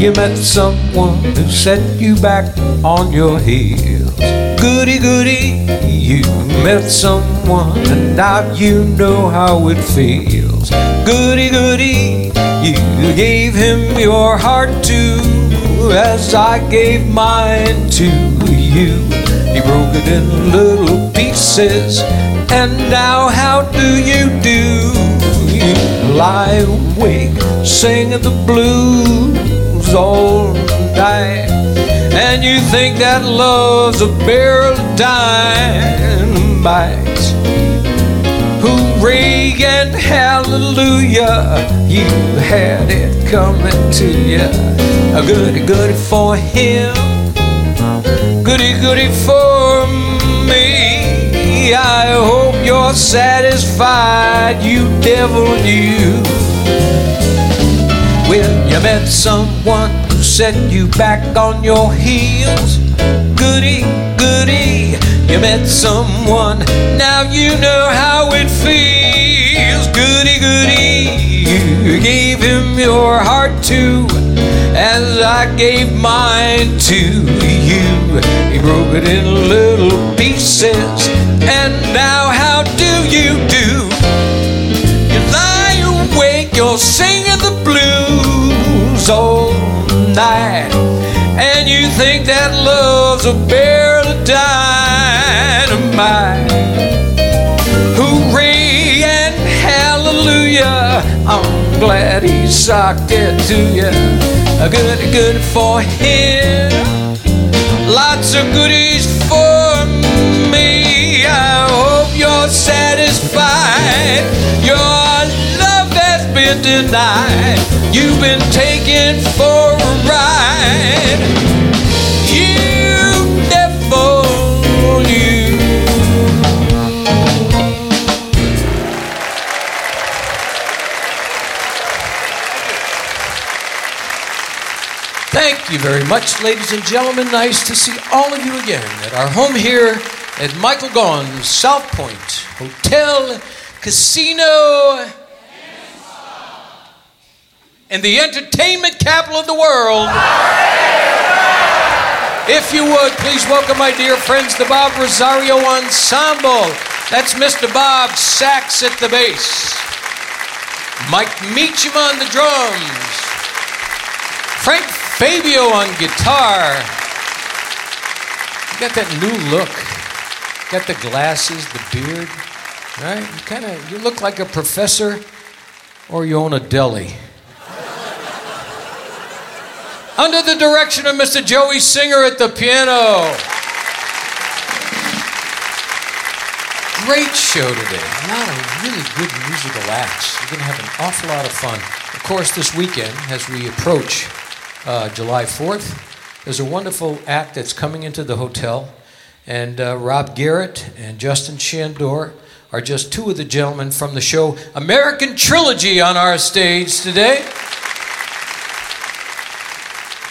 You met someone who set you back on your heels. Goody, goody, you met someone and now you know how it feels. Goody, goody, you gave him your heart too, as I gave mine to you. He broke it in little pieces, and now how do you do? You lie awake, singing the blues all night. And you think that love's a barrel of dynamite. Hooray and hallelujah, you had it coming to you. A goody goody for him, goody goody for me. I hope you're satisfied, you devil, you. Well, you met someone who set you back on your heels. Goody, goody, you met someone, now you know how it feels. Goody, goody, you gave him your heart too, as I gave mine to you. He broke it in little pieces, and now how do you do? You lie awake, you're singing the blues all night. And you think that love's a barrel of dynamite. Hooray and hallelujah. I'm glad he socked it to you. Good, good for him. Lots of goodies been denied. You've been taken for a ride. You. Thank you very much, ladies and gentlemen. Nice to see all of you again at our home here at Michael Gaughan's South Point Hotel Casino in the entertainment capital of the world. If you would, please welcome my dear friends, the Bob Rosario Ensemble. That's Mr. Bob Sachs at the bass, Mike Meacham on the drums, Frank Fabio on guitar. You got that new look. Got the glasses, the beard, right? You kind of you look like a professor or you own a deli under the direction of Mr. Joey Singer at the piano. Great show today. A lot of really good musical acts. We're going to have an awful lot of fun. Of course, this weekend, as we approach uh, July 4th, there's a wonderful act that's coming into the hotel. And uh, Rob Garrett and Justin Shandor are just two of the gentlemen from the show American Trilogy on our stage today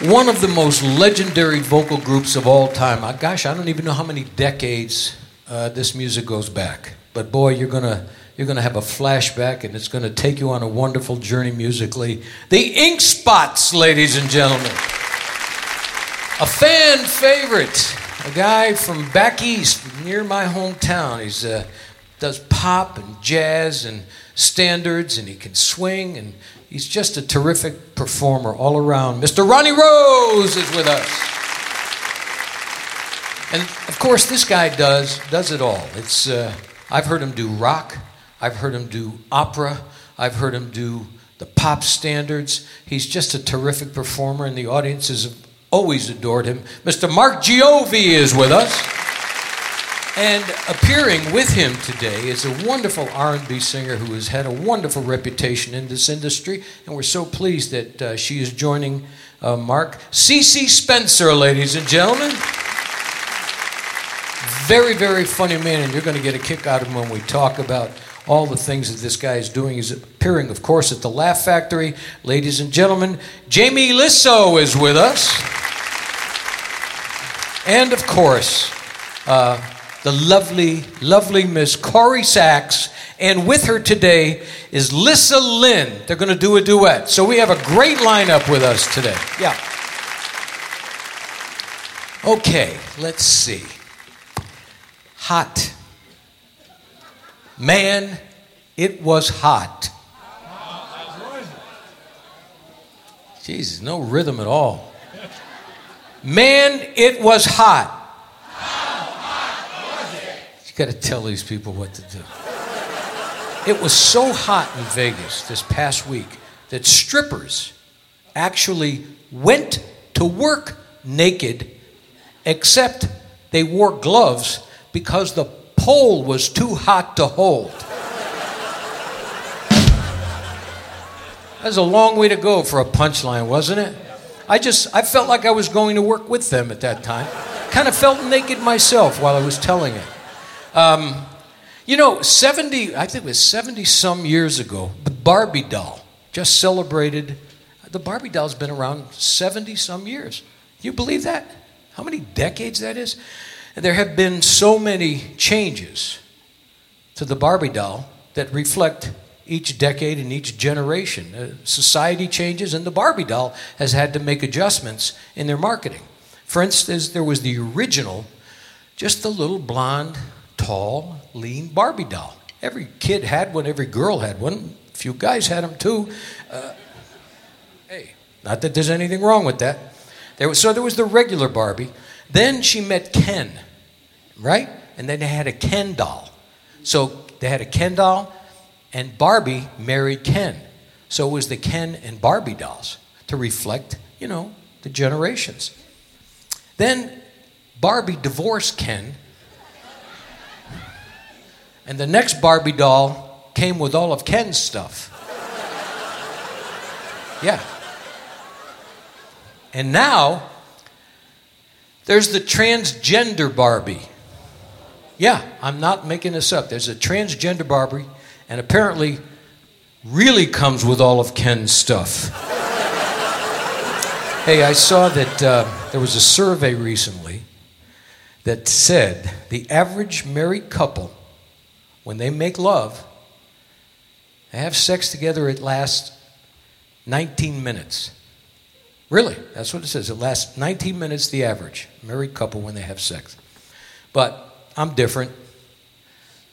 one of the most legendary vocal groups of all time. Uh, gosh, I don't even know how many decades uh, this music goes back. But boy, you're gonna you're gonna have a flashback, and it's gonna take you on a wonderful journey musically. The Ink Spots, ladies and gentlemen, a fan favorite, a guy from back east near my hometown. He's uh, does pop and jazz and standards, and he can swing and He's just a terrific performer all around. Mr. Ronnie Rose is with us. And of course, this guy does does it all. It's uh, I've heard him do rock, I've heard him do opera, I've heard him do the pop standards. He's just a terrific performer, and the audience is always adored him. Mr. Mark Giovi is with us. And appearing with him today is a wonderful R&B singer who has had a wonderful reputation in this industry, and we're so pleased that uh, she is joining uh, Mark. CC Spencer, ladies and gentlemen. Very, very funny man, and you're going to get a kick out of him when we talk about all the things that this guy is doing. He's appearing, of course, at the Laugh Factory. Ladies and gentlemen, Jamie Lissow is with us. And of course, uh, the lovely, lovely Miss Corrie Sachs. And with her today is Lissa Lynn. They're going to do a duet. So we have a great lineup with us today. Yeah. Okay, let's see. Hot. Man, it was hot. Jesus, no rhythm at all. Man, it was hot. Got to tell these people what to do. It was so hot in Vegas this past week that strippers actually went to work naked, except they wore gloves because the pole was too hot to hold. That was a long way to go for a punchline, wasn't it? I just, I felt like I was going to work with them at that time. Kind of felt naked myself while I was telling it. Um, you know, 70, I think it was 70 some years ago, the Barbie doll just celebrated. The Barbie doll's been around 70 some years. You believe that? How many decades that is? And there have been so many changes to the Barbie doll that reflect each decade and each generation. Uh, society changes, and the Barbie doll has had to make adjustments in their marketing. For instance, there was the original, just the little blonde, tall, lean Barbie doll. Every kid had one, every girl had one, a few guys had them too. Uh, hey, not that there's anything wrong with that. There was, so there was the regular Barbie. Then she met Ken, right? And then they had a Ken doll. So they had a Ken doll, and Barbie married Ken. So it was the Ken and Barbie dolls to reflect, you know, the generations. Then Barbie divorced Ken, and the next Barbie doll came with all of Ken's stuff. Yeah. And now there's the transgender Barbie. Yeah, I'm not making this up. There's a transgender Barbie and apparently really comes with all of Ken's stuff. hey, I saw that uh, there was a survey recently that said the average married couple, when they make love, they have sex together, it lasts 19 minutes. Really, that's what it says. It lasts 19 minutes, the average married couple when they have sex. But I'm different.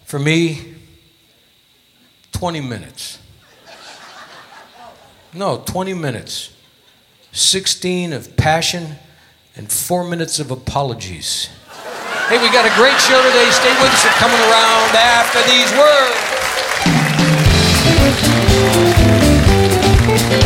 For me, 20 minutes. No, 20 minutes. 16 of passion and four minutes of apologies. Hey, we got a great show today. Stay with us. We're coming around after these words.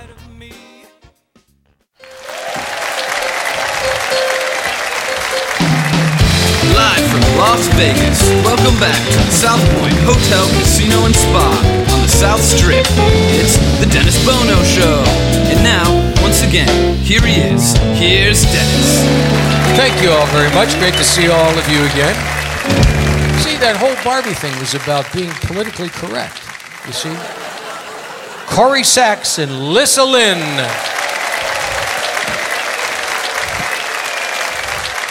Las Vegas, welcome back to the South Point Hotel, Casino, and Spa on the South Strip. It's the Dennis Bono Show. And now, once again, Here he is. Here's Dennis. Thank you all very much. Great to see all of you again. See, that whole Barbie thing was about being politically correct. You see? Corrie Sachs and Lissa Lynn.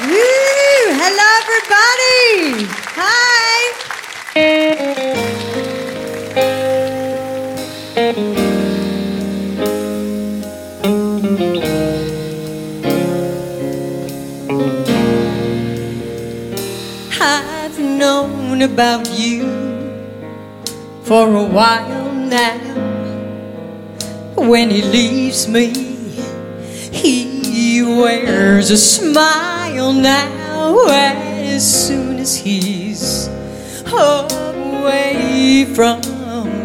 Woo! Hello, everybody. Hi. I've known about you for a while now. When he leaves me, he wears a smile now as soon as he's away from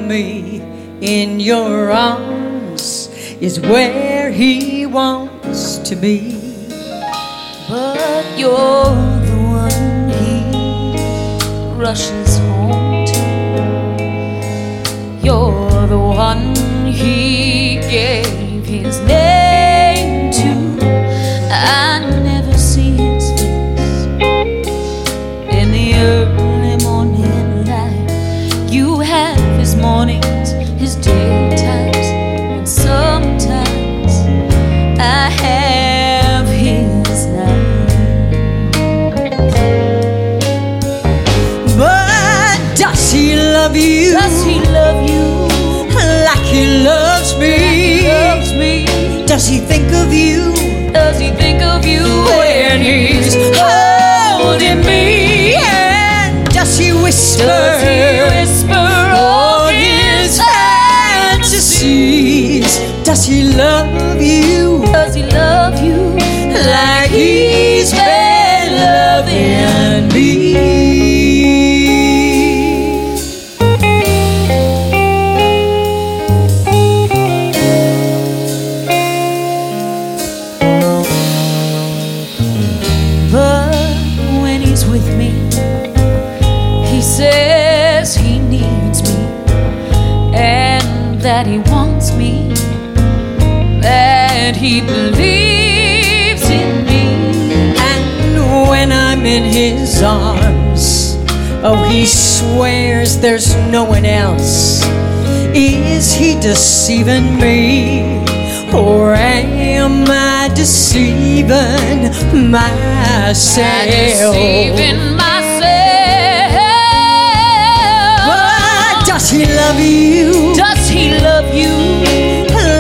me. In your arms is where he wants to be. But you're the one he rushes home to. You're the one he gave whisper? Does he whisper all his fantasies? Does he love you oh, he swears there's no one else. Is he deceiving me? Or am I deceiving myself? Deceiving myself. But does he love you Does he love you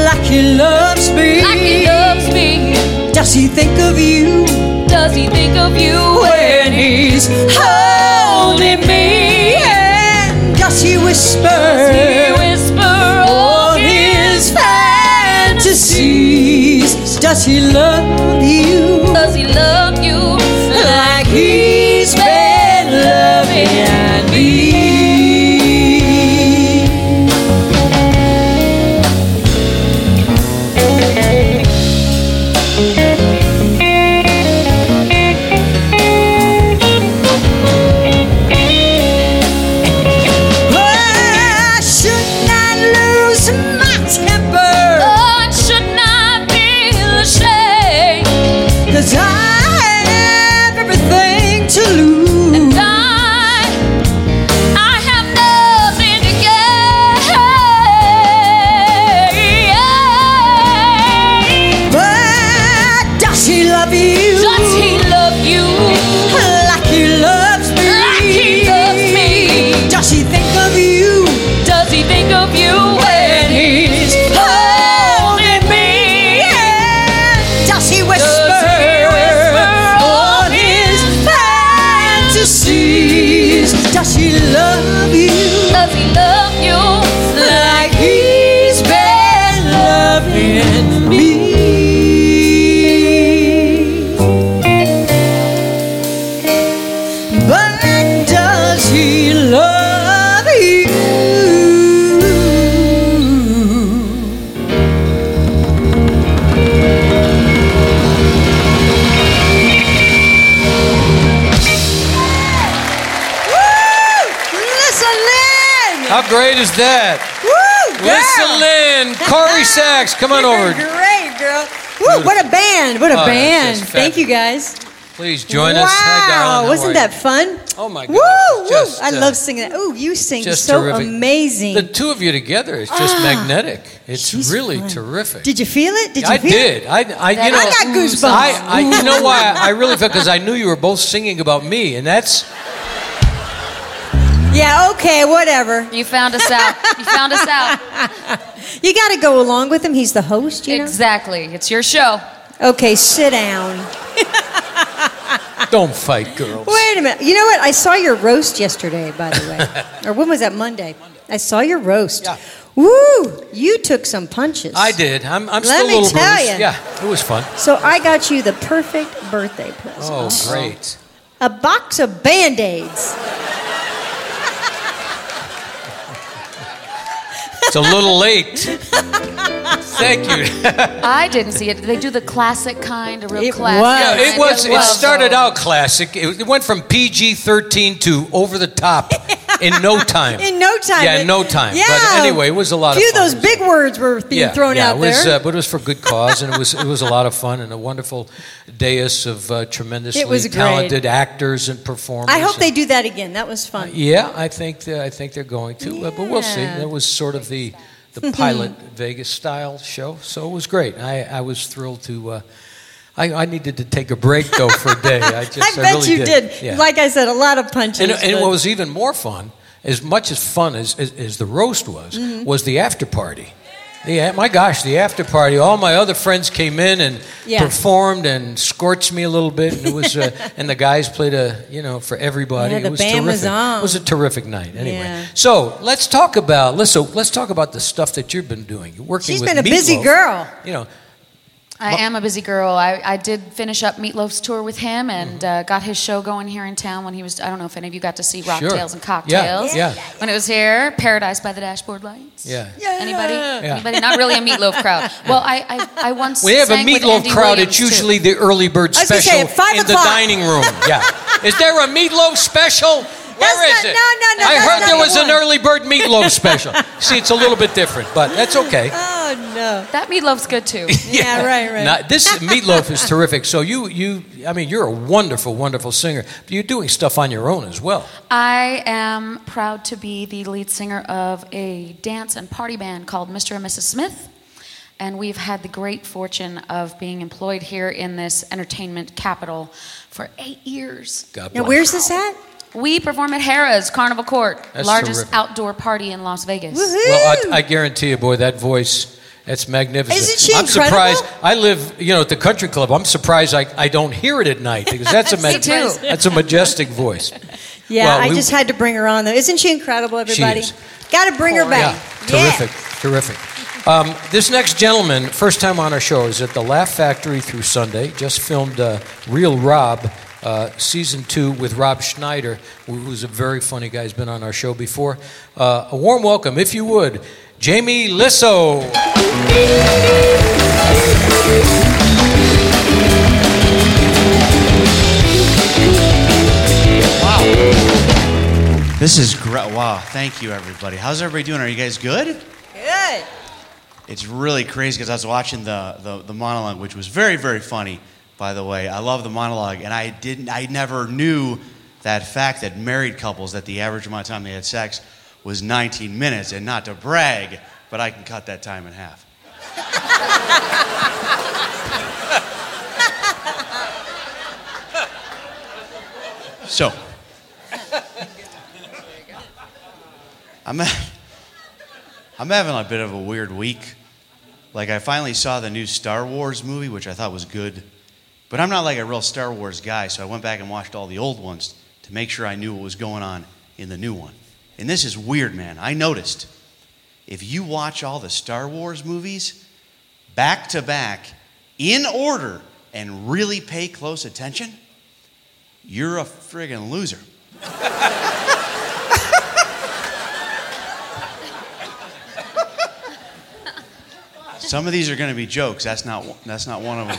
like he loves me? like he loves me? Does he think of you Does he think of you fantasies. Does great is that? Woo! Girl! Lynn, Corrie Sachs, come on over. Great, girl. Woo, what a band! What a Oh, band! Thank you guys. Please join wow, us. Hi, darling. Wasn't that fun? Oh my Woo, goodness, woo. just, I uh, love singing that. Ooh, you sing so terrific. amazing. The two of you together is just magnetic. It's really fun. terrific. Did you feel it? Did you I feel did. it? I, I, you I know, got goosebumps. I, I, you know why I really felt because I knew you were both singing about me, and that's Yeah, okay, whatever. You found us out. You found us out. You got to go along with him. He's the host, you know? Exactly. It's your show. Okay, sit down. don't fight, girls. Wait a minute. You know what? I saw your roast yesterday, by the way. or when was that? Monday. I saw your roast. Yeah. Woo! You took some punches. I did. I'm, I'm Let still a me little tell bruised. ya. Yeah, it was fun. So I got you the perfect birthday present. Oh, great. A box of band aids. It's a little late. Thank you. I didn't see it. They do the classic kind, a real It classic. was. Yeah, kind. it was. It started out classic. It, it went from PG thirteen to over the top in no time. In no time. Yeah, in no time. Yeah. But anyway, it was a lot few of fun. of those big words were being yeah, thrown yeah, out it was, there. Uh, but it was for good cause, and it was it was a lot of fun and a wonderful dais of uh, tremendously It was great. talented actors and performers. I hope and- they do that again. That was fun. Yeah, I think that, I think they're going to, uh, but we'll see. Yeah. That was sort of the the pilot Vegas style show, so it was great. I, I was thrilled to. I, I needed to take a break though for a day. I just I bet really you did. Yeah. Like I said, a lot of punches. and, and what was even more fun, as much as fun as, as, as the roast was, Mm-hmm. was the after party. The, my gosh, the after party! All my other friends came in and Yeah. performed and scorched me a little bit, and it was, uh, and the guys played a, you know, for everybody. Yeah, the it was band was on. It was a terrific night. Anyway, Yeah. so let's talk about let's so let's talk about the stuff that you've been doing. You're working. She's been a busy girl. You know, I am a busy girl. I, I did finish up Meatloaf's tour with him and Mm-hmm. uh, got his show going here in town when he was. I don't know if any of you got to see Rock Sure. And Cocktails. Yeah, yeah. When it was here, Paradise by the Dashboard Lights. Yeah. Anybody? Yeah. Anybody? Not really a Meatloaf crowd. Well, I I, I once. we have a sang with meatloaf Andy crowd. Williams, It's too. usually the early bird I was gonna say, special at five in the o'clock. dining room. Yeah. Is there a meatloaf special? Where That's is not- it? no, no, no, I that's heard not there the was an one. early bird meatloaf special. See, it's a little bit different, but that's okay. Oh no. That meatloaf's good too. Yeah, right, right. Now, this meatloaf is terrific. So you, you, I mean, you're a wonderful, wonderful singer. You're doing stuff on your own as well. I am proud to be the lead singer of a dance and party band called Mr. and Mrs. Smith. And we've had the great fortune of being employed here in this entertainment capital for eight years. God bless. Now where's this at? We perform at Harrah's Carnival Court, That's largest terrific. outdoor party in Las Vegas. Woohoo! Well, I, I guarantee you, boy, that voice. That's magnificent. Isn't she I'm incredible? surprised. I live, you know, at the country club. I'm surprised I, I don't hear it at night because that's a mag- too. that's a majestic voice. Yeah, Well, I we- just had to bring her on though. Isn't she incredible, everybody? Got to bring her back. Yeah, terrific, terrific. Um, this next gentleman, first time on our show, is at the Laugh Factory through Sunday. Just filmed uh, Real Rob, uh, season two with Rob Schneider, who's a very funny guy. He's been on our show before. Uh, a warm welcome, if you would, Jamie Lissow. This is great. Wow. Thank you, everybody. How's everybody doing? Are you guys good? Good. It's really crazy because I was watching the, the, the monologue, which was very, very funny, by the way. I love the monologue, and I didn't, I never knew that fact that married couples, that the average amount of time they had sex was 19 minutes, and not to brag, but I can cut that time in half. so, I'm, I'm having a bit of a weird week. Like, I finally saw the new Star Wars movie, which I thought was good. But I'm not like a real Star Wars guy, so I went back and watched all the old ones to make sure I knew what was going on in the new one. And this is weird, man. I noticed if you watch all the Star Wars movies back to back in order and really pay close attention, you're a friggin' loser. Some of these are going to be jokes. That's not, that's not one of them.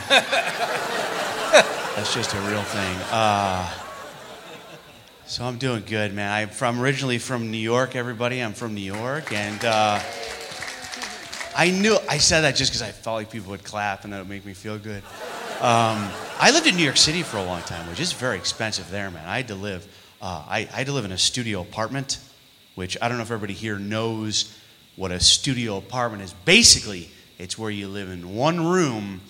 That's just a real thing. Uh, so I'm doing good, man. I'm from originally from New York. Everybody, I'm from New York, and uh, I knew I said that just because I felt like people would clap and that would make me feel good. Um, I lived in New York City for a long time, which is very expensive there, man. I had to live, uh, I, I had to live in a studio apartment, which I don't know if everybody here knows what a studio apartment is. Basically, it's where you live in one room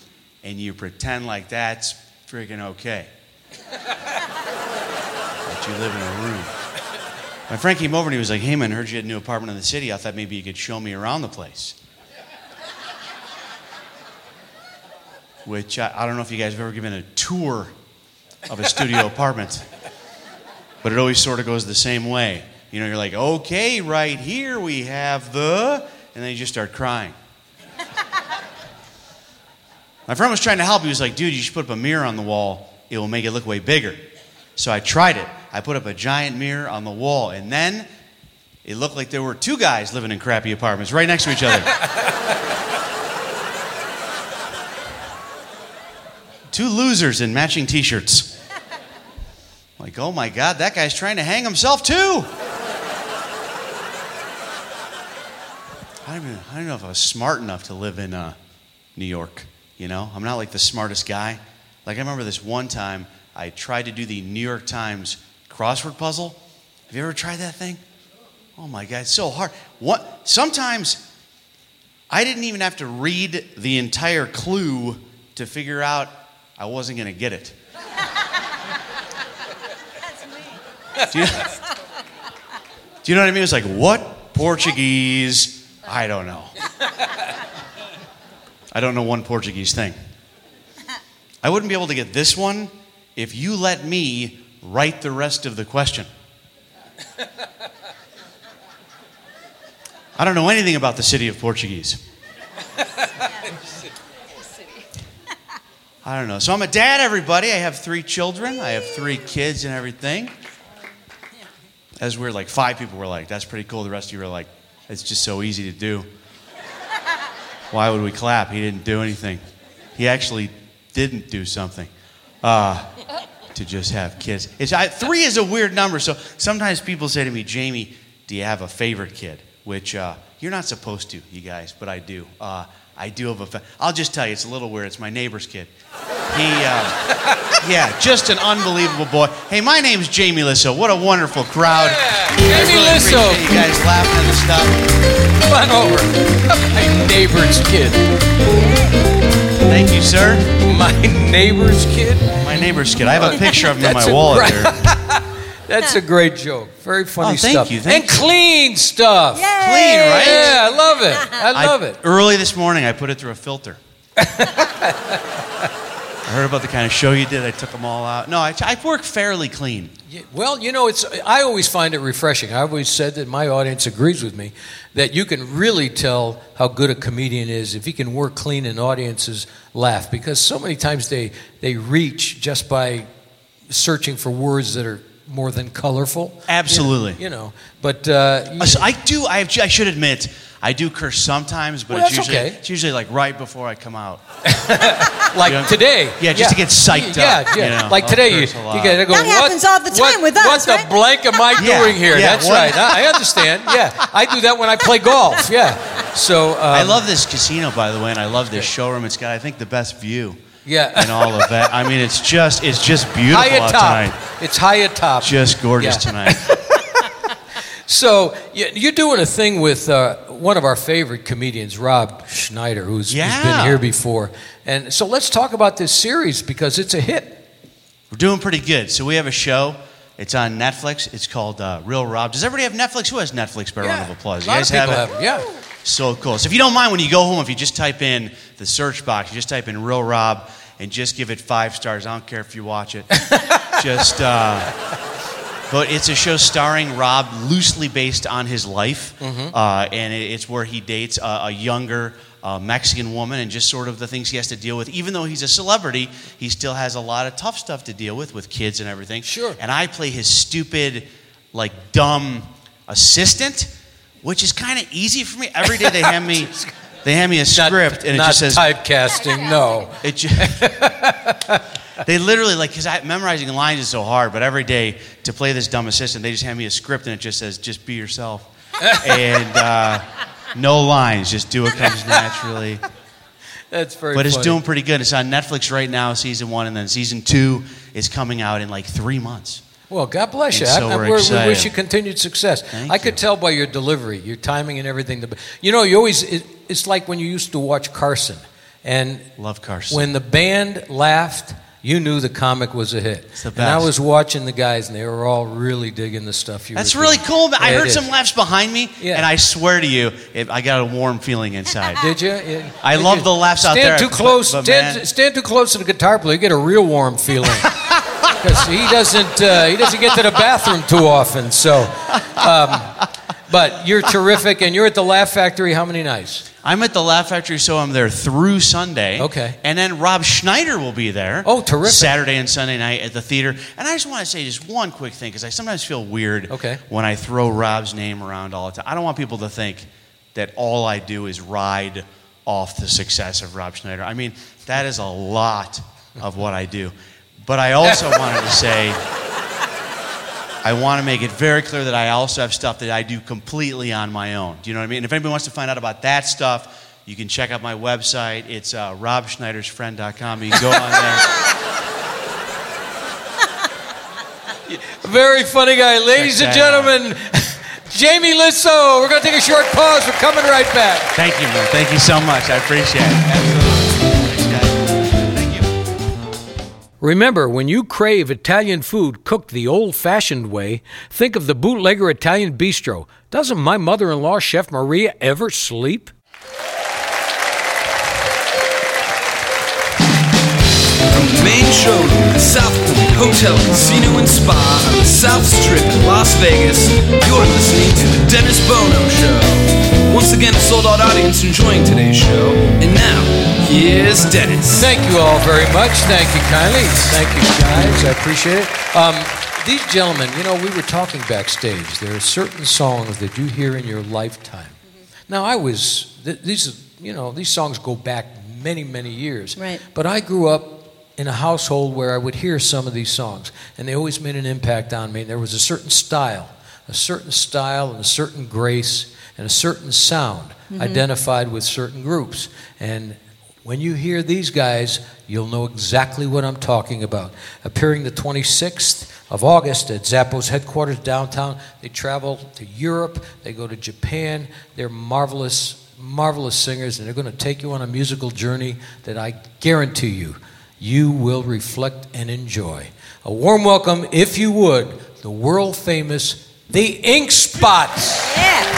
and you pretend like that's freaking okay. you live in a room. My friend came over and he was like, "Hey man, I heard you had a new apartment in the city. I thought maybe you could show me around the place." Which I, I don't know if you guys have ever given a tour of a studio apartment, but it always sort of goes the same way. You know, you're like, "Okay, right here we have the," and then you just start crying. My friend was trying to help. He was like, "Dude, you should put up a mirror on the wall. It will make it look way bigger." So I tried it. I put up a giant mirror on the wall, and then it looked like there were two guys living in crappy apartments right next to each other. two losers in matching t shirts. Like, oh my God, that guy's trying to hang himself too. I don't, even, I don't know if I was smart enough to live in uh, New York. You know, I'm not like the smartest guy. Like, I remember this one time I tried to do the New York Times crossword puzzle. Have you ever tried that thing? Oh my God, it's so hard. What? Sometimes I didn't even have to read the entire clue to figure out I wasn't going to get it. Do you, do you know what I mean? It's like, what Portuguese? I don't know. I don't know one Portuguese thing. I wouldn't be able to get this one if you let me write the rest of the question. I don't know anything about the city of Portuguese. I don't know. So I'm a dad, everybody. I have three children. I have three kids and everything. As we're like five people were like, that's pretty cool. The rest of you were like, it's just so easy to do. Why would we clap? He didn't do anything. He actually didn't do something. Uh, to just have kids. It's, I, three is a weird number. So sometimes people say to me, Jamie, do you have a favorite kid? Which uh, you're not supposed to, you guys, but I do. Uh, I do have a. Fa- I'll just tell you, it's a little weird. It's my neighbor's kid. He, uh, yeah, just an unbelievable boy. Hey, my name's Jamie Lissow. What a wonderful crowd. Yeah, Jamie really Lissow. You guys laughing and stuff. Come on over. My neighbor's kid. Thank you, sir. My neighbor's kid. My neighbor's kid. I have a picture of him in That's my a wallet great- there. That's a great joke. Very oh, funny Oh, thank stuff. you, thank and clean stuff. Clean, right? Yeah, I love it. I love it. Early this morning, I put it through a filter. I heard about the kind of show you did. I took them all out. No, I, I work fairly clean. Yeah, Well, you know, it's. I always find it refreshing. I always said that my audience agrees with me that you can really tell how good a comedian is if he can work clean and audiences laugh. Because so many times they they reach just by searching for words that are more than colorful. Absolutely. You know, but uh, you- Uh, so I do. I, have, I should admit, I do curse sometimes, but Well, it's usually okay. it's usually like right before I come out. like Yeah. today. Yeah, just to get psyched yeah, up, Yeah, you know, like I'll today, you, curse a you lot. gotta go. That what, happens all the time what, with What us, the blank am I doing here? yeah, That's what- right. I I understand. Yeah, I do that when I play golf. Yeah. So um, I love this casino, by the way, and I love this showroom. It's got, I think, the best view Yeah. in all of that. I mean, it's just, it's just beautiful high out at top. tonight. It's high at top. Just gorgeous Yeah. tonight. So you- you're doing a thing with uh, one of our favorite comedians, Rob Schneider, who's, who's Yeah. been here before. And so let's talk about this series because it's a hit. We're doing pretty good. So we have a show. It's on Netflix. It's called uh, Real Rob. Does everybody have Netflix? Who has Netflix? By a round of applause. A lot You guys of people have have it? it. Yeah. So cool. So if you don't mind, when you go home, if you just type in the search box, you just type in Real Rob and just give it five stars. I don't care if you watch it. just, uh, but it's a show starring Rob, loosely based on his life, uh, and it's where he dates a, a younger. Uh, Mexican woman, and just sort of the things he has to deal with. Even though he's a celebrity, he still has a lot of tough stuff to deal with, with kids and everything. Sure. And I play his stupid, like dumb assistant, which is kind of easy for me. Every day they hand me, they hand me a Not- script, and it not just says typecasting. No. it. Ju- they literally like because memorizing lines is so hard, but every day to play this dumb assistant, they just hand me a script, and it just says, "Just be yourself." and uh, no lines, just do what comes naturally. That's very But it's doing pretty good. It's on Netflix right now, season one, and then season two is coming out in like three months. Well, God bless you. So I- I- we're we're- we wish you continued success. Thank I could you. tell by your delivery, your timing, and everything. You know, you always, it, it's like when you used to watch Carson, and Love Carson. when the band laughed, you knew the comic was a hit. It's the And I was watching the guys, and they were all really digging the stuff you That's really cool. I Yeah, heard some laughs behind me, Yeah. and I swear to you, it, I got a warm feeling inside. Did you? Yeah. I Did love you? the laughs out stand there, Too but- close. but stand, man- stand too close to the guitar player. You get a real warm feeling because he doesn't. Uh, he doesn't get to the bathroom too often. So, um, but you're terrific, and you're at the Laugh Factory. How many nights? I'm at the Laugh Factory, so I'm there through Sunday. Okay. And then Rob Schneider will be there. Oh, terrific. Saturday and Sunday night at the theater. And I just want to say just one quick thing, because I sometimes feel weird Okay. when I throw Rob's name around all the time. I don't want people to think that all I do is ride off the success of Rob Schneider. I mean, that is a lot of what I do. But I also wanted to say, I want to make it very clear that I also have stuff that I do completely on my own. Do you know what I mean? If anybody wants to find out about that stuff, you can check out my website. It's uh, robschneidersfriend.com. You can go on there. Very funny guy, ladies and Check that out. gentlemen. Jamie Lissow. We're going to take a short pause. We're coming right back. Thank you, man. Thank you so much. I appreciate it. Remember, when you crave Italian food cooked the old fashioned way, think of the bootlegger Italian bistro. Doesn't my mother in law, Chef Maria, ever sleep? Main at South Point Hotel, Casino, and Spa South Strip Las Vegas, you're listening to The Dennis Bono Show. Once again, a sold out audience enjoying today's show. And now, here's Dennis. Thank you all very much. Thank you kindly. Thank you, guys. I appreciate it. Um, these gentlemen, you know, we were talking backstage. There are certain songs that you hear in your lifetime. Now, I was, th- these, you know, these songs go back many, many years. Right. But I grew up in a household where I would hear some of these songs, and they always made an impact on me. There was a certain style, a certain style, and a certain grace, and a certain sound identified with certain groups. And when you hear these guys, you'll know exactly what I'm talking about. Appearing the 26th of August at Zappos headquarters downtown, they travel to Europe, they go to Japan. They're marvelous, marvelous singers, and they're going to take you on a musical journey that I guarantee you, you will reflect and enjoy. A warm welcome, if you would, the world famous The Ink Spots. Say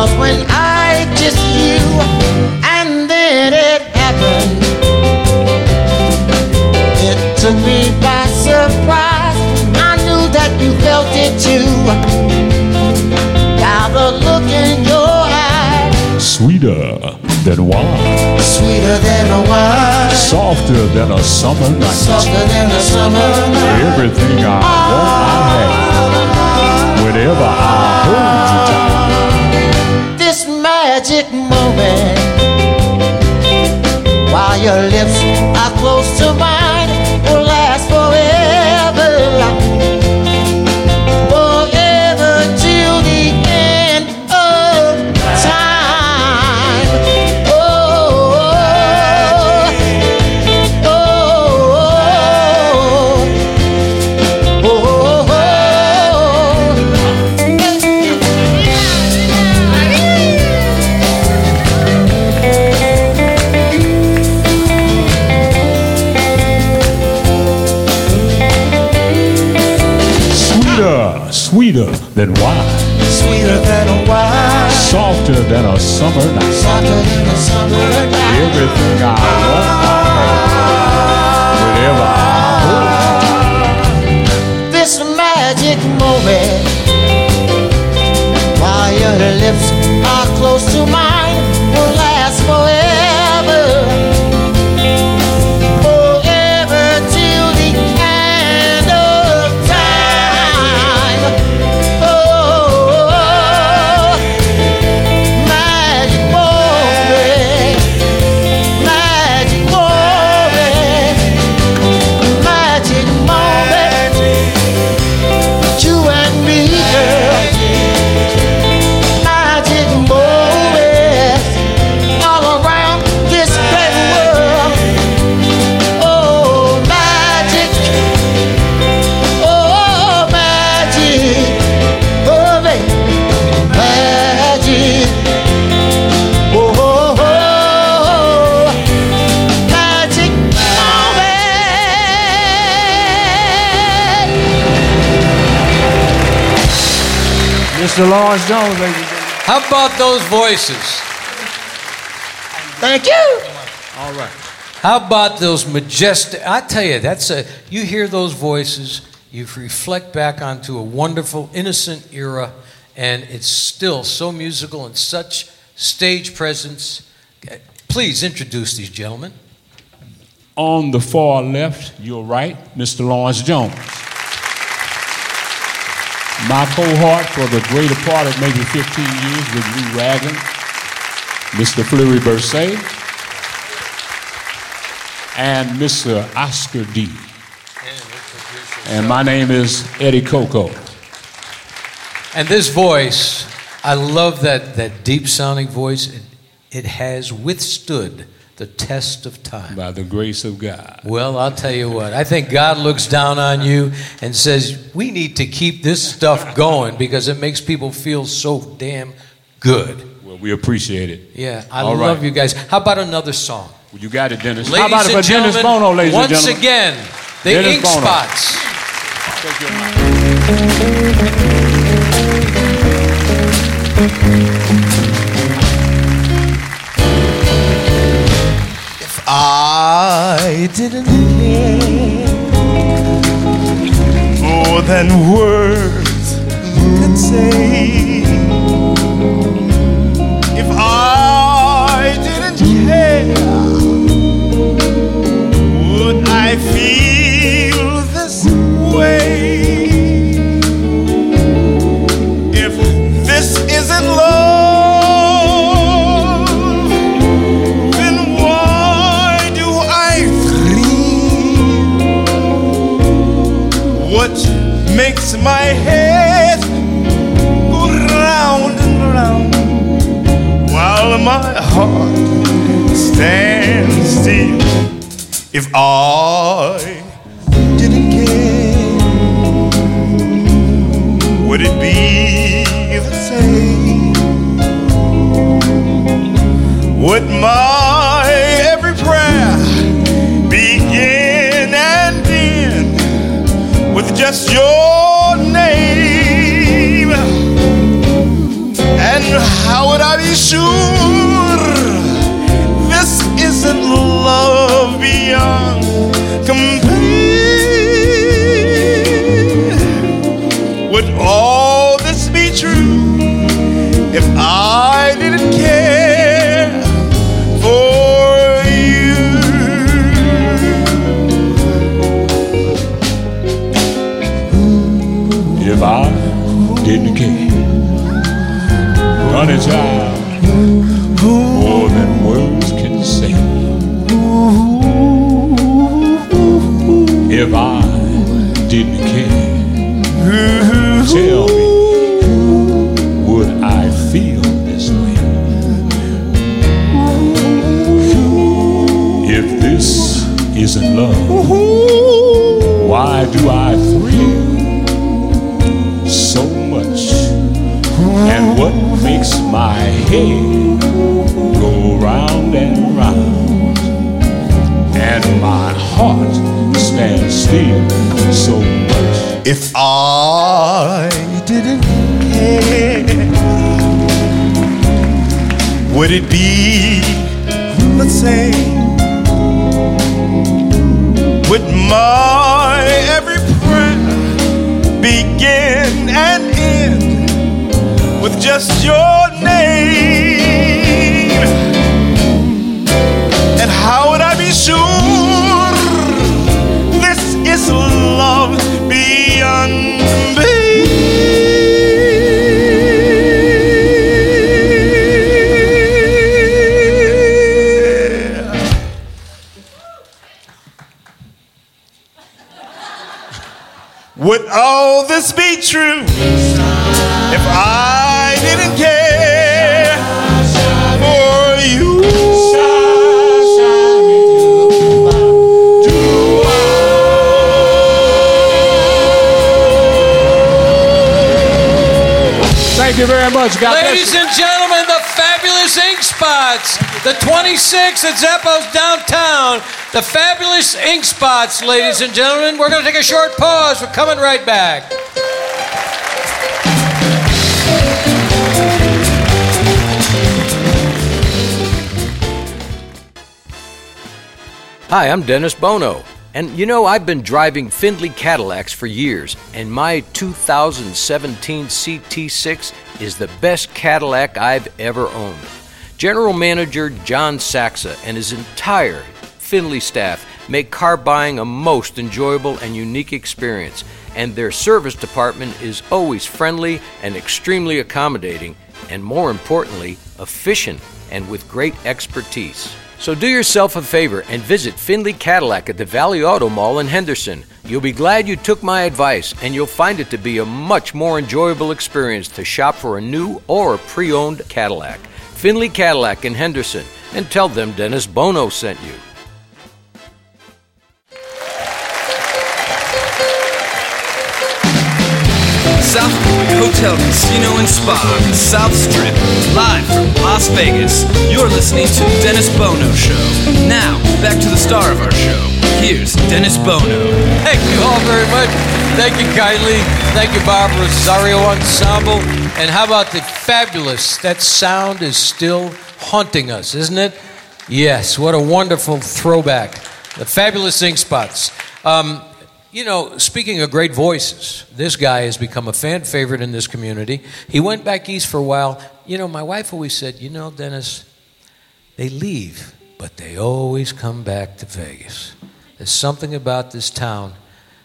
Cause when I kissed you, and then it happened. It took me by surprise. I knew that you felt it too. Now the look in your eye, Sweeter than wine, sweeter than a wine, softer than a summer night. softer than a summer night. Everything I want, I have. Whenever I hold you magic moment, while your lips are close to mine, Than why? Sweeter than a wine. Softer than a summer night. Softer than a summer night. Everything I want, I I go. This magic moment. While your lips are close to mine. Mr. Lawrence Jones, ladies and gentlemen. How about those voices? Thank you. All right. How about those majestic? I tell you, that's a. You hear those voices, you reflect back onto a wonderful, innocent era, and it's still so musical and such stage presence. Please introduce these gentlemen. On the far left, your right, Mr. Lawrence Jones. My cohort for the greater part of maybe 15 years with Lou Ragland, Mr. Fleury Berset, and Mr. Oscar D. And my name is Eddie Coco. And this voice, I love that, that deep sounding voice. It, it has withstood the test of time. By the grace of God. Well, I'll tell you what, I think God looks down on you and says, we need to keep this stuff going because it makes people feel so damn good. Well, we appreciate it. Yeah, I All love right. you guys. How about another song? Well, you got it, Dennis. Ladies How about it for Dennis Bono, ladies and gentlemen? Once again, the Dennis Ink Bono. Spots. Take your I didn't care more than words could say, if I didn't care, would I feel this way? My head go round and round while my heart stands still? If I didn't care, would it be the same? Would my every prayer begin and end with just your would If I didn't care, would it be the same? Would my every prayer begin and end with just your Would all this be true if I didn't care you very much. God bless Ladies you. and gentlemen, the fabulous Ink Spots, the 26th at Zeppo's downtown. The fabulous Ink Spots, ladies and gentlemen. We're going to take a short pause. We're coming right back. Hi, I'm Dennis Bono. And you know, I've been driving Findlay Cadillacs for years, and my 2017 CT6 is the best Cadillac I've ever owned. General Manager John Saxa and his entire Findlay staff make car buying a most enjoyable and unique experience, and their service department is always friendly and extremely accommodating, and more importantly, efficient and with great expertise. So do yourself a favor and visit Findlay Cadillac at the Valley Auto Mall in Henderson. You'll be glad you took my advice, and you'll find it to be a much more enjoyable experience to shop for a new or pre owned Cadillac. Findlay Cadillac in Henderson, and tell them Dennis Bono sent you. South Hotel, Casino, and Spa, the South Strip, live from Las Vegas. You're listening to Dennis Bono Show. Now, back to the star of our show. Here's Dennis Bono. Thank you all very much. Thank you kindly. Thank you, Barbara Rosario Ensemble. And how about the fabulous, that sound is still haunting us, isn't it? Yes, what a wonderful throwback. The fabulous ink spots. Um, you know, speaking of great voices, this guy has become a fan favorite in this community. He went back east for a while. You know, my wife always said, you know, Dennis, they leave, but they always come back to Vegas. There's something about this town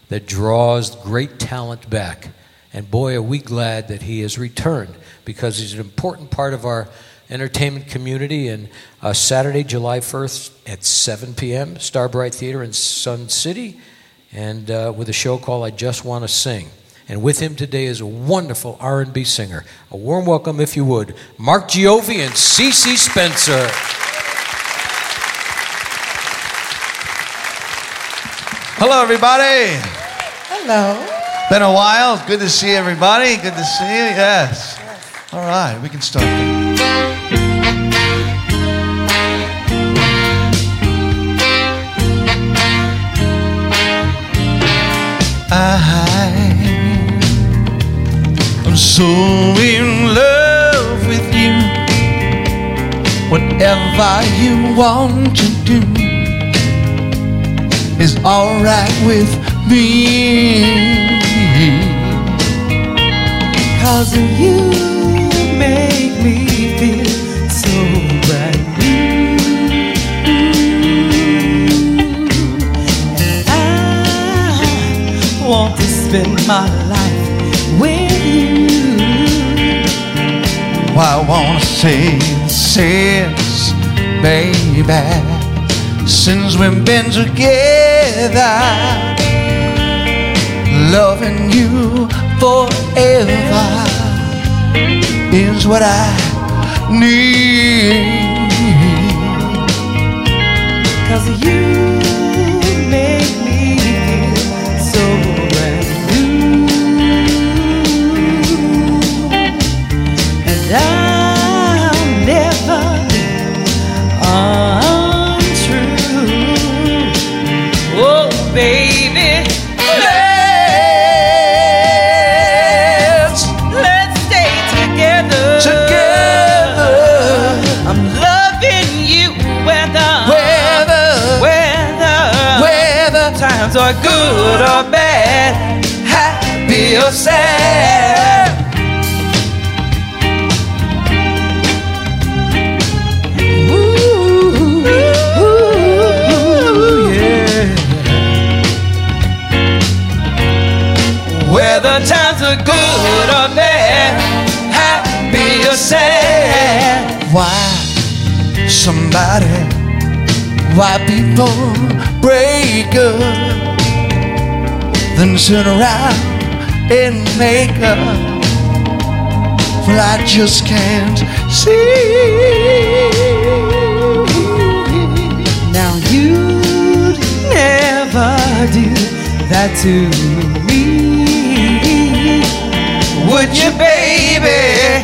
that draws great talent back. And boy, are we glad that he has returned because he's an important part of our entertainment community. And uh, Saturday, July 1st at 7 p.m., Starbright Theater in Sun City, and uh, with a show called I Just Want to Sing. And with him today is a wonderful R&B singer. A warm welcome, if you would, Mark Giovi and CC Spencer. Hello, everybody. Hello. Been a while. Good to see everybody. Good to see you. Yes. All right, we can start. I'm so in love with you. Whatever you want to do is alright with me. Cause of you spend my life with you. Why I wanna say since, baby, since we've been together, loving you forever is what I need. Cause you yourself. Ooh, ooh, yeah. Whether times are good or bad, happy or sad. Why somebody, why people break up, then turn around and makeup. Well, I just can't see. Now you'd never do that to me. Would you, baby?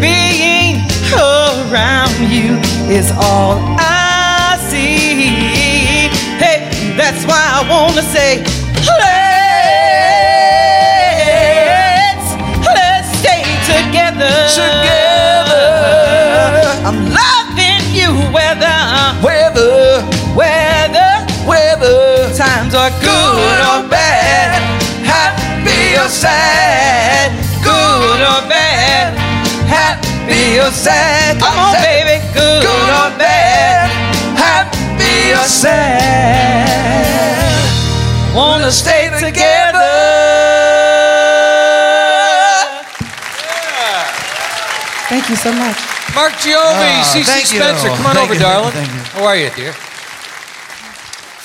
Being around you is all I see. Hey, that's why I wanna say, together. I'm loving you whether Weather, whether weather, times are good or bad, happy or sad, good or bad, happy or sad. Come on, baby, good, Good or bad, happy or sad. Wanna stay together. Thank you so much. Mark Giovi, Ah, CC thank you. Spencer, come on Thank over, you, thank you, darling. thank you. How are you, dear?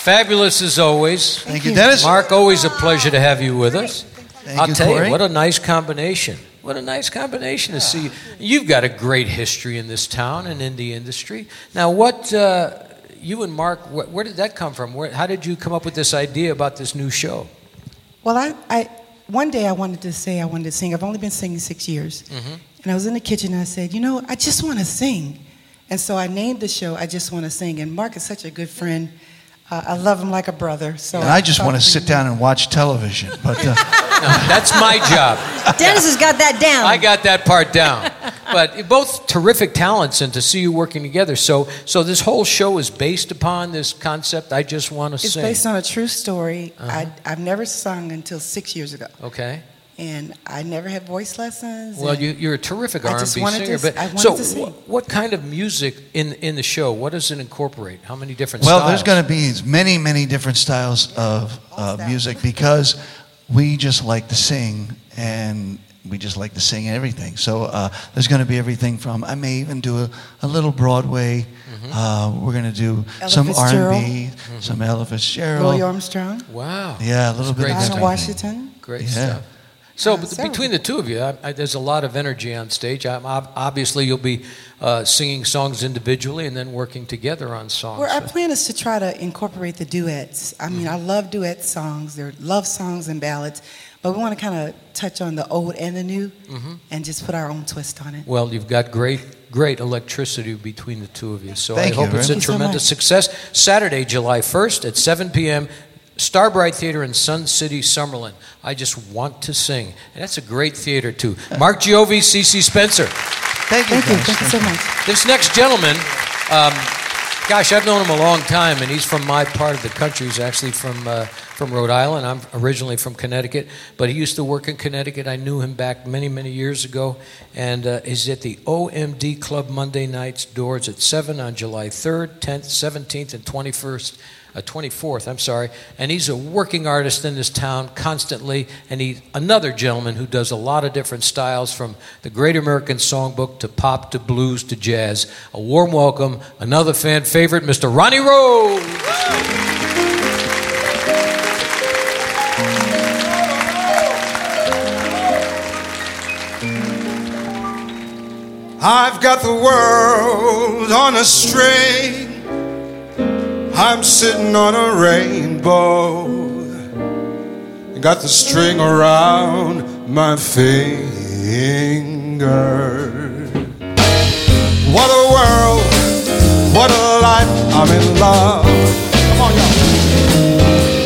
Fabulous as always. Thank you, Dennis. Mark, always a pleasure to have you with us. Thank I'll you, tell Corey. you, what a nice combination. What a nice combination to see. you. You've got a great history in this town and in the industry. Now, what uh, you and Mark, wh- where did that come from? Where, how did you come up with this idea about this new show? Well, I, I one day I wanted to say I wanted to sing. I've only been singing six years, and I was in the kitchen and I said, you know, I just want to sing, and so I named the show "I Just Want to Sing." And Mark is such a good friend. Uh, I love him like a brother. So and I just want to sit down and watch television. But uh, That's my job. Dennis has got that down. I got that part down. But both terrific talents, and to see you working together. So, so this whole show is based upon this concept. I just want to It's sing. It's based on a true story. Uh-huh. I, I've never sung until six years ago, okay. And I never had voice lessons. Well, you, you're a terrific I R&B just wanted singer. to- but I wanted so, to sing. wh- what kind of music in in the show? What does it incorporate? How many different styles? well, styles? there's going to be many, many different styles of uh, music because we just like to sing and we just like to sing everything. So uh, there's going to be everything from I may even do a, a little Broadway. Uh, we're going to do Ella some R&B, some Ella Fitzgerald. Louis Armstrong, Wow. Yeah, a little bit great of Dinah. Washington. Great Yeah. stuff. So Uh, but between the two of you, I, I, there's a lot of energy on stage. I, ob- obviously, you'll be uh, singing songs individually and then working together on songs. Well, our plan is to try to incorporate the duets. I mean, I love duet songs. They're love songs and ballads, but we want to kind of touch on the old and the new, and just put our own twist on it. Well, you've got great, great electricity between the two of you. So Thank I you hope it's a. Thank you so tremendous success. Saturday, July 1st at 7 p.m. Starbright Theater in Sun City, Summerlin. I just want to sing. And that's a great theater, too. Mark Giovi, CC Spencer. Thank you, Thank you. Thank you so much. This next gentleman, um, gosh, I've known him a long time, and he's from my part of the country. He's actually from uh, from Rhode Island. I'm originally from Connecticut, but he used to work in Connecticut. I knew him back many, many years ago, and uh, he's at the OMD Club Monday nights. Doors at seven on July 3rd, 10th, 17th, and 21st. Uh, 24th, I'm sorry, and he's a working artist in this town constantly, and he's another gentleman who does a lot of different styles from the Great American Songbook to pop to blues to jazz. A warm welcome, another fan favorite, Mr. Ronnie Rose. I've got the world on a string. I'm sitting on a rainbow. Got the string around my finger. What a world, what a life, I'm in love. Come on, y'all.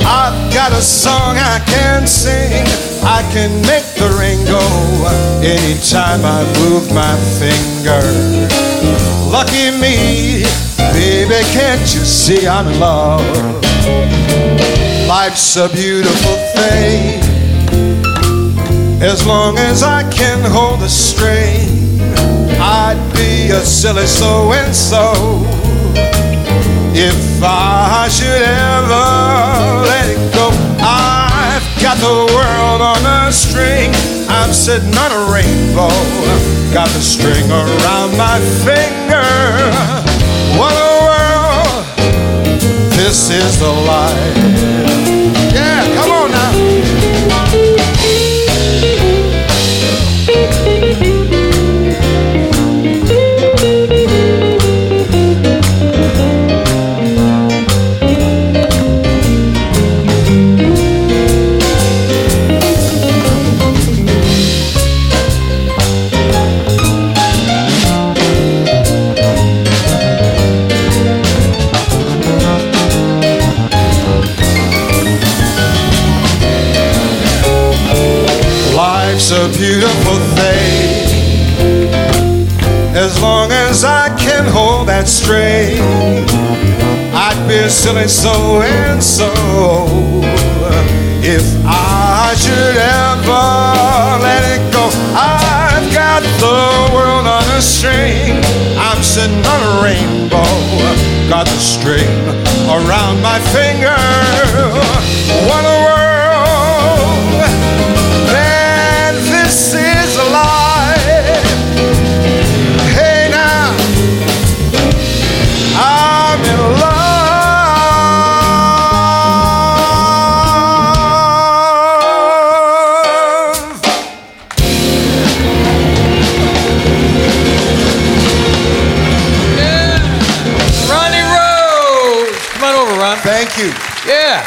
I've got a song I can sing. I can make the rain go anytime I move my finger. Lucky me, baby, can't you see I'm in love? Life's a beautiful thing. As long as I can hold the string, I'd be a silly so and so if I should ever let it go. I've got the world on a string. I'm sitting on a rainbow. Got the string around my finger. This is the life. Yeah, come on As I can hold that string, I'd be silly so and so if I should ever let it go. I've got the world on a string. I'm sitting on a rainbow. Got the string around my finger. What you. Yeah.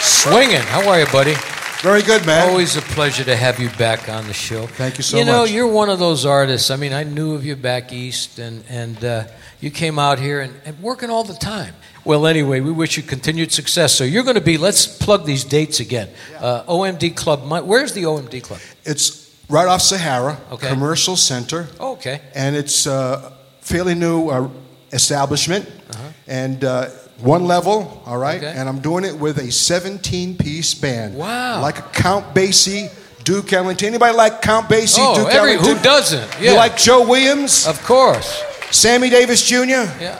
Swinging. How are you, buddy? Very good, man. Always a pleasure to have you back on the show. Thank you so much. You know, much. you're one of those artists. I mean, I knew of you back east, and and uh, you came out here and, and working all the time. Well, anyway, we wish you continued success. So you're going to be. Let's plug these dates again. Uh, OMD Club. Where's the OMD Club? It's right off Sahara, Okay. commercial center. Oh, okay. And it's a fairly new uh, establishment. Uh-huh. And uh, one level, all right? Okay. And I'm doing it with a 17 piece band. Wow. Like a Count Basie, Duke Ellington. Anybody like Count Basie, Oh, Duke every- Ellington? who doesn't? You Yeah. like Joe Williams? Of course. Sammy Davis Jr.? Yeah.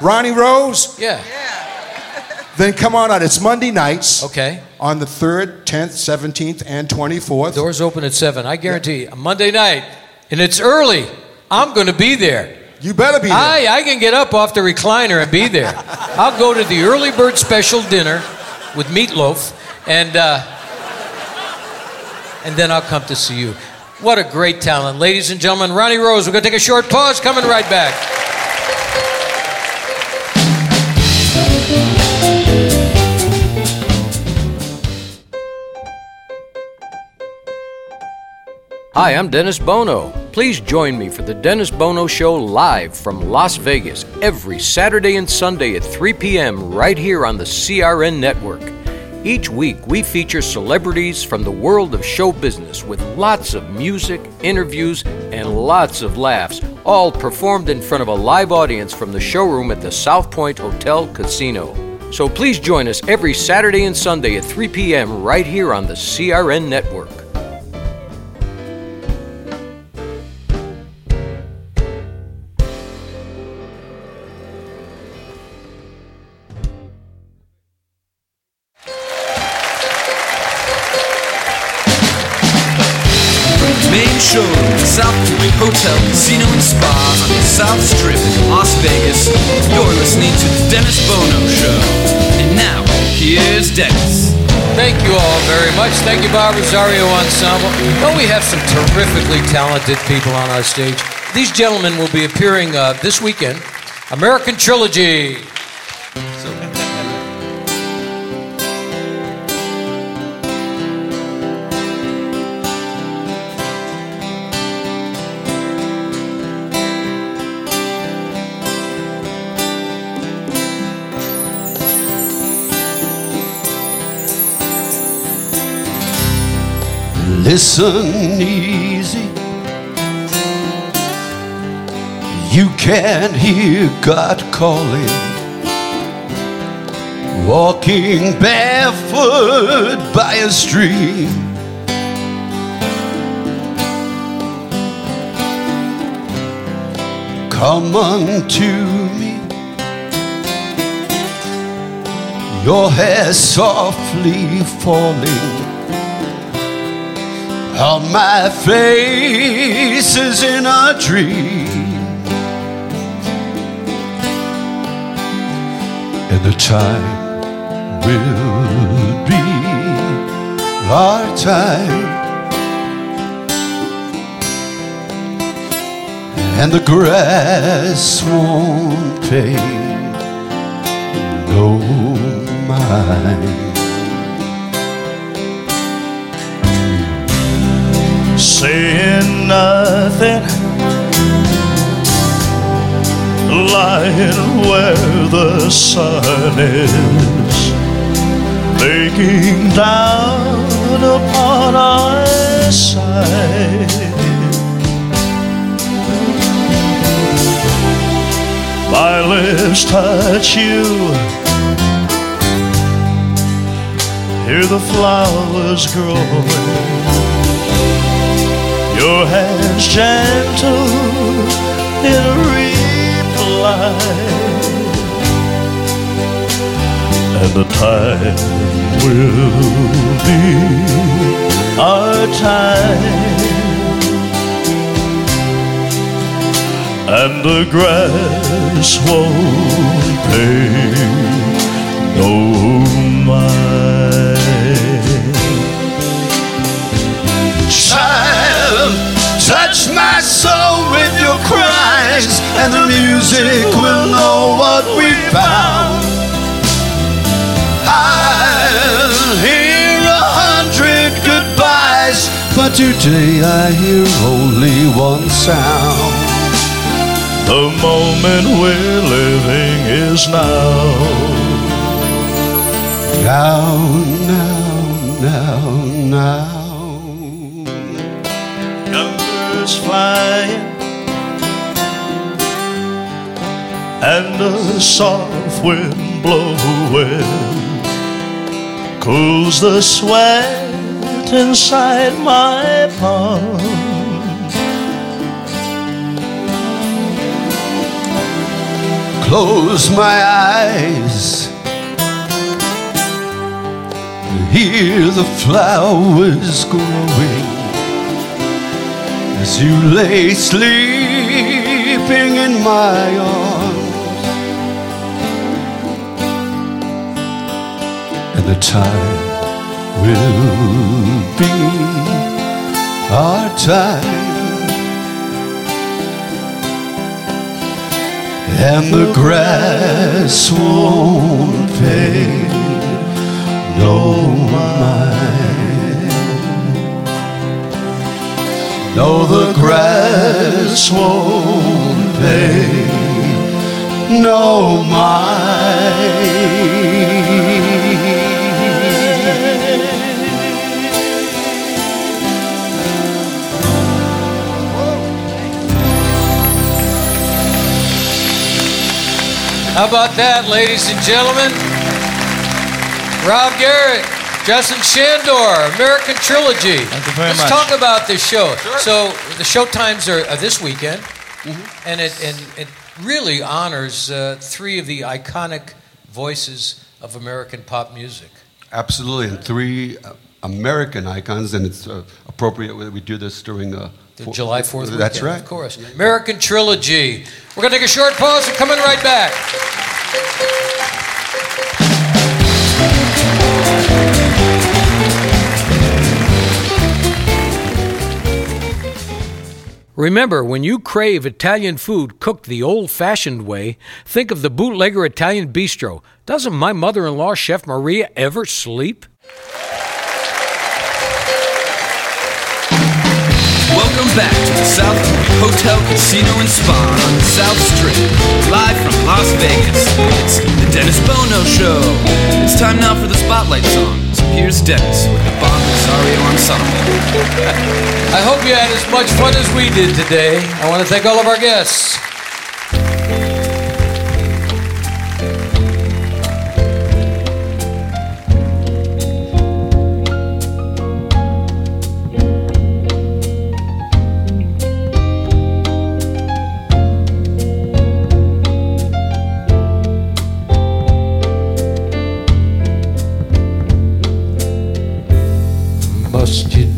Ronnie Rose? Yeah. Then come on out. It's Monday nights. Okay. On the 3rd, 10th, 17th, and 24th. Doors open at seven. I guarantee. you, Monday night, and it's early. I'm going to be there. You better be there. I, I can get up off the recliner and be there. I'll go to the early bird special dinner with meatloaf, and uh, and then I'll come to see you. What a great talent, ladies and gentlemen. Ronnie Rose. We're going to take a short pause. Coming right back. Hi, I'm Dennis Bono. Please join me for the Dennis Bono Show live from Las Vegas every Saturday and Sunday at 3 p.m. right here on the CRN network. Each week, we feature celebrities from the world of show business with lots of music, interviews, and lots of laughs, all performed in front of a live audience from the showroom at the South Point Hotel Casino. So please join us every Saturday and Sunday at 3 p.m. right here on the CRN network. Rosario Ensemble. Well, we have some terrifically talented people on our stage. These gentlemen will be appearing uh, this weekend. American Trilogy. Listen easy. You can hear God calling. Walking barefoot by a stream. Come unto me. your hair softly falling on my face is in a dream. And the time will be our time. And the grass won't pay no mind. Saying nothing, lying where the sun is, baking down upon our side. My lips touch you. Hear the flowers growing your hands gentle in reply, and the time will be our time, and the grass won't pay no mind. Child, touch my soul with your cries, and the music will know what we found. I'll hear a hundred goodbyes, but today I hear only one sound. The moment we're living is now. Now, now, now, now. Flying, and a soft wind blowing cools the sweat inside my palm. Close my eyes. Hear the flowers growing as you lay sleeping in my arms. And the time will be our time. and the grass won't pay no mind. No, the grass won't pay no How about that, ladies and gentlemen? Rob Garrett, Justin Shandor, American Trilogy. Thank you very Let's much. talk about this show. So the show times are, are this weekend, Mm-hmm. and it and it really honors uh, three of the iconic voices of American pop music. Absolutely, and three uh, American icons, and it's uh, appropriate that we do this during uh, The July 4th weekend, That's right. of course. American Trilogy. We're going to take a short pause and coming right back. Remember, when you crave Italian food cooked the old fashioned way, think of the Bootlegger Italian Bistro. Doesn't my mother in law, Chef Maria, ever sleep? Welcome back to the South Hotel, Casino, and Spa on the South Strip, live from Las Vegas. It's the Dennis Bono Show. It's time now for the Spotlight song. Here's Dennis with the Bob Rosario Ensemble. I hope you had as much fun as we did today. I want to thank all of our guests.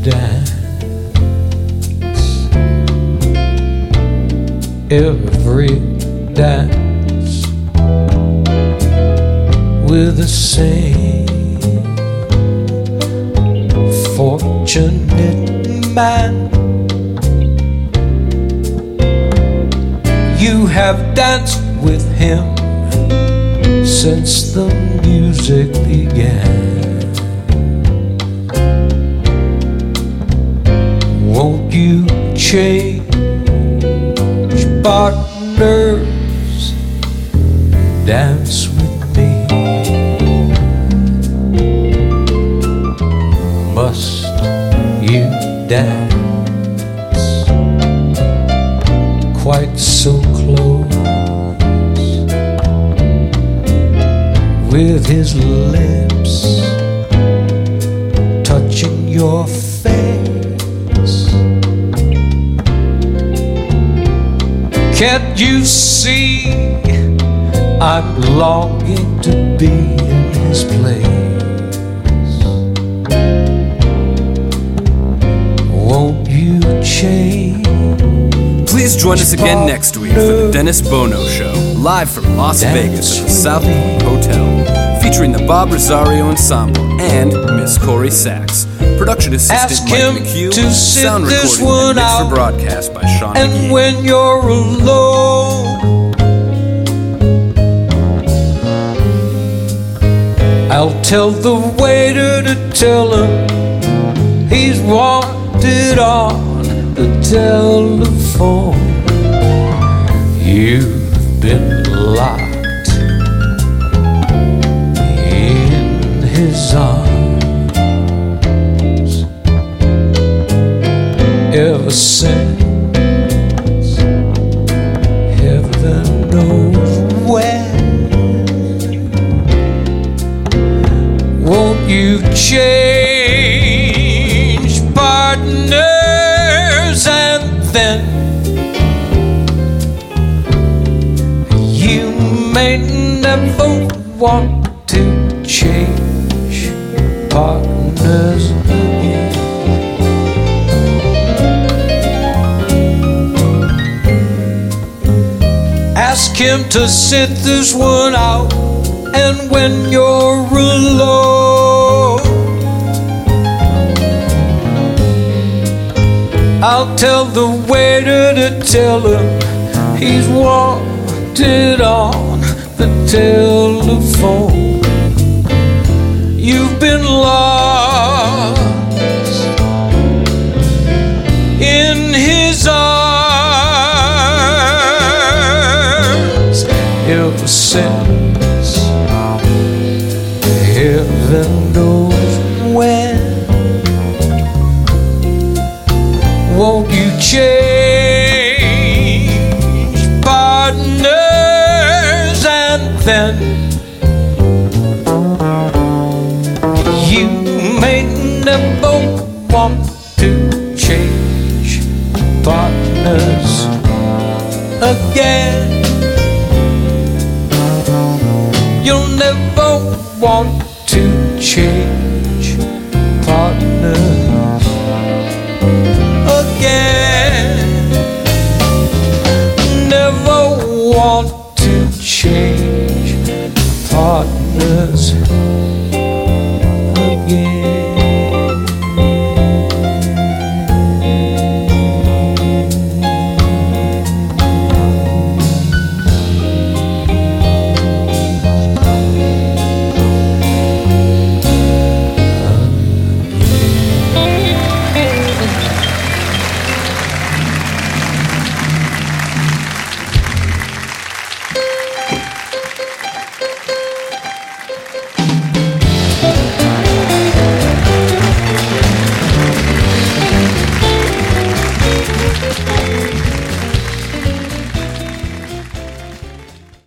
dance, every dance with the same fortunate man. You have danced with him since the music began. Won't you change partners? Dance with me. Must you dance quite so close with his lips touching your face? Can't you see I'm longing to be in his place? Won't you change? Please join us again next week for the Dennis Bono Show, live from Las Vegas at the South Point Hotel, featuring the Bob Rosario Ensemble and Miss Corrie Sachs. Production assistant Ask Mike him McHugh, to sit sound this recording one and out. for broadcast by Sean And McGee. when you're alone, I'll tell the waiter to tell him he's wanted on the telephone. You've been ever heaven knows. Won't you change partners and then you may never To sit this one out, and when you're alone, I'll tell the waiter to tell him he's wanted on the telephone. You've been lost